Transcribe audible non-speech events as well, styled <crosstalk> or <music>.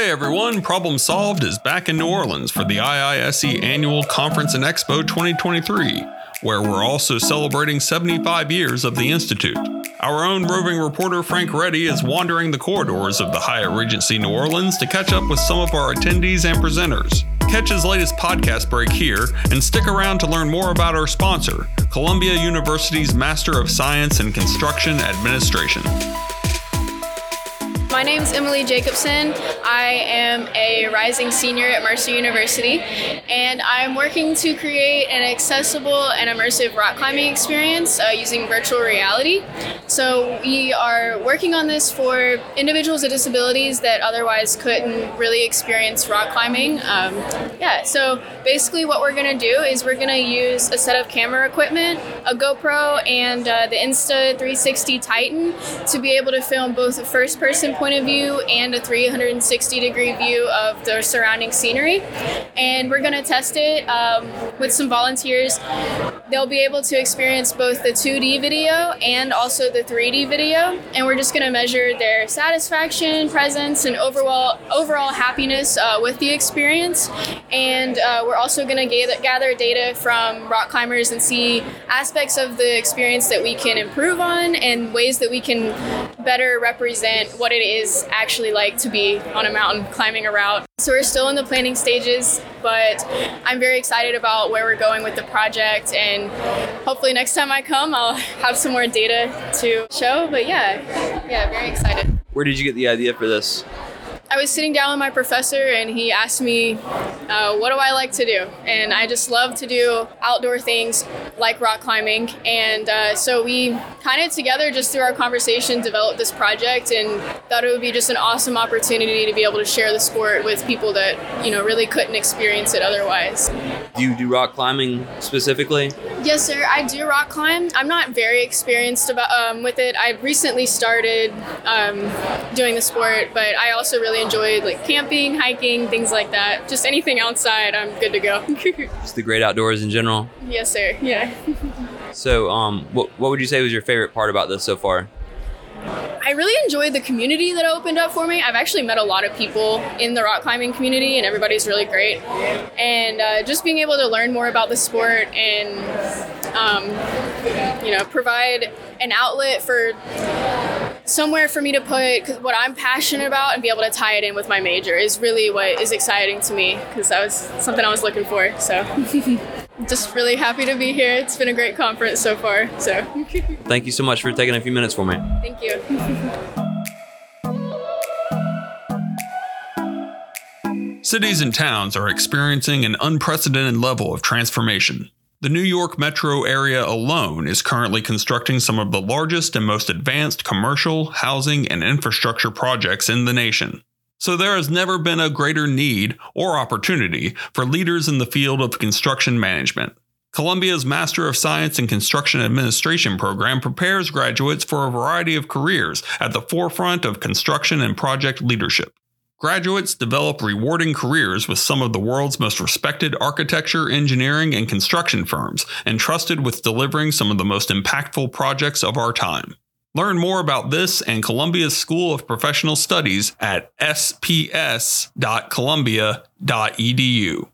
Hey everyone, Problem Solved is back in New Orleans for the IISE Annual Conference and Expo 2023, where we're also celebrating 75 years of the Institute. Our own roving reporter Frank Reddy is wandering the corridors of the Hyatt Regency New Orleans to catch up with some of our attendees and presenters. Catch his latest podcast break here and stick around to learn more about our sponsor, Columbia University's Master of Science in Construction Administration. My name is Emily Jacobson. I am a rising senior at Mercer University, and I'm working to create an accessible and immersive rock climbing experience uh, using virtual reality. So, we are working on this for individuals with disabilities that otherwise couldn't really experience rock climbing. Um, yeah, so basically, what we're to do is we're to use a set of camera equipment, a GoPro, and uh, the Insta360 Titan to be able to film both a first person point of view and a 360 degree view of the surrounding scenery. And we're to test it um, with some volunteers. They'll be able to experience both the 2D video and also the 3D video. And we're just going to measure their satisfaction, presence, and overall overall happiness uh, with the experience. And uh, we're also going to gather, gather data from rock climbers and see aspects of the experience that we can improve on and ways that we can better represent what it is actually like to be on a mountain climbing a route. So we're still in the planning stages, but I'm very excited about where we're going with the project and hopefully next time I come I'll have some more data to show. But yeah, yeah, very excited. Where did you get the idea for this? I was sitting down with my professor and he asked me, uh, What do I like to do? And I just love to do outdoor things like rock climbing. And uh, so we kind of together, just through our conversation, developed this project and thought it would be just an awesome opportunity to be able to share the sport with people that, you know, really couldn't experience it otherwise. Do you do rock climbing specifically? Yes, sir. I do rock climb. I'm not very experienced about, um, with it. I recently started um, doing the sport, but I also really enjoy like camping, hiking, things like that. Just anything outside, I'm good to go. <laughs> Just the great outdoors in general. yes, sir. Yeah. <laughs> So, um, what what would you say was your favorite part about this so far? I really enjoyed the community that opened up for me. I've actually met a lot of people in the rock climbing community, and everybody's really great. And uh, just being able to learn more about the sport and, um, you know, provide an outlet for somewhere for me to put what I'm passionate about and be able to tie it in with my major is really what is exciting to me because that was something I was looking for. So. <laughs> Just really happy to be here. It's been a great conference so far. So, <laughs> Thank you so much for taking a few minutes for me. thank you. <laughs> Cities and towns are experiencing an unprecedented level of transformation. The New York metro area alone is currently constructing some of the largest and most advanced commercial, housing, and infrastructure projects in the nation. So there has never been a greater need or opportunity for leaders in the field of construction management. Columbia's Master of Science in Construction Administration program prepares graduates for a variety of careers at the forefront of construction and project leadership. Graduates develop rewarding careers with some of the world's most respected architecture, engineering, and construction firms, entrusted with delivering some of the most impactful projects of our time. Learn more about this and Columbia's School of Professional Studies at sps.columbia.edu.